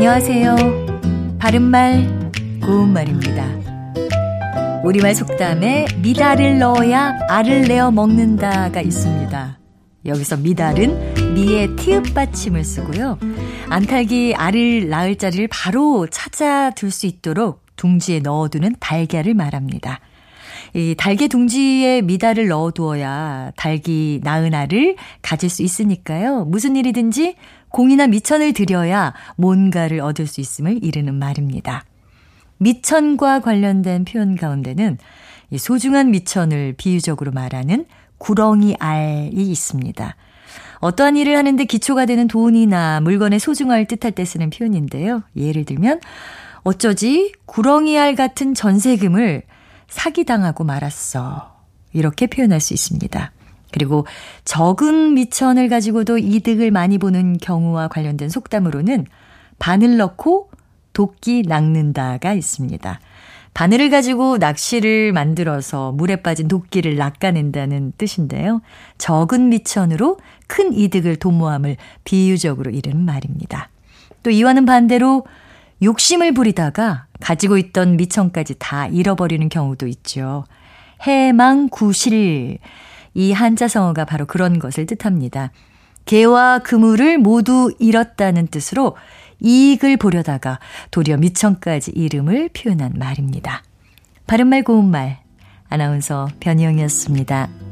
안녕하세요. 바른말, 고운말입니다. 우리말 속담에 미달을 넣어야 알을 내어 먹는다가 있습니다. 여기서 미달은 미의 티읕 받침을 쓰고요. 안탈기 알을 낳을 자리를 바로 찾아둘 수 있도록 둥지에 넣어두는 달걀을 말합니다. 이 달개 둥지에 미달을 넣어두어야 달기 낳은 알을 가질 수 있으니까요. 무슨 일이든지 공이나 미천을 들여야 뭔가를 얻을 수 있음을 이르는 말입니다. 미천과 관련된 표현 가운데는 소중한 미천을 비유적으로 말하는 구렁이 알이 있습니다. 어떠한 일을 하는데 기초가 되는 돈이나 물건의 소중함을 뜻할 때 쓰는 표현인데요. 예를 들면 어쩌지 구렁이 알 같은 전세금을 사기당하고 말았어. 이렇게 표현할 수 있습니다. 그리고 적은 미천을 가지고도 이득을 많이 보는 경우와 관련된 속담으로는 바늘 넣고 도끼 낚는다가 있습니다. 바늘을 가지고 낚시를 만들어서 물에 빠진 도끼를 낚아낸다는 뜻인데요. 적은 미천으로 큰 이득을 도모함을 비유적으로 이르는 말입니다. 또 이와는 반대로 욕심을 부리다가 가지고 있던 미천까지 다 잃어버리는 경우도 있죠. 해망구실. 이 한자성어가 바로 그런 것을 뜻합니다. 개와 그물을 모두 잃었다는 뜻으로 이익을 보려다가 도리어 미천까지 이름을 표현한 말입니다. 바른말 고운말 아나운서 변희영이었습니다.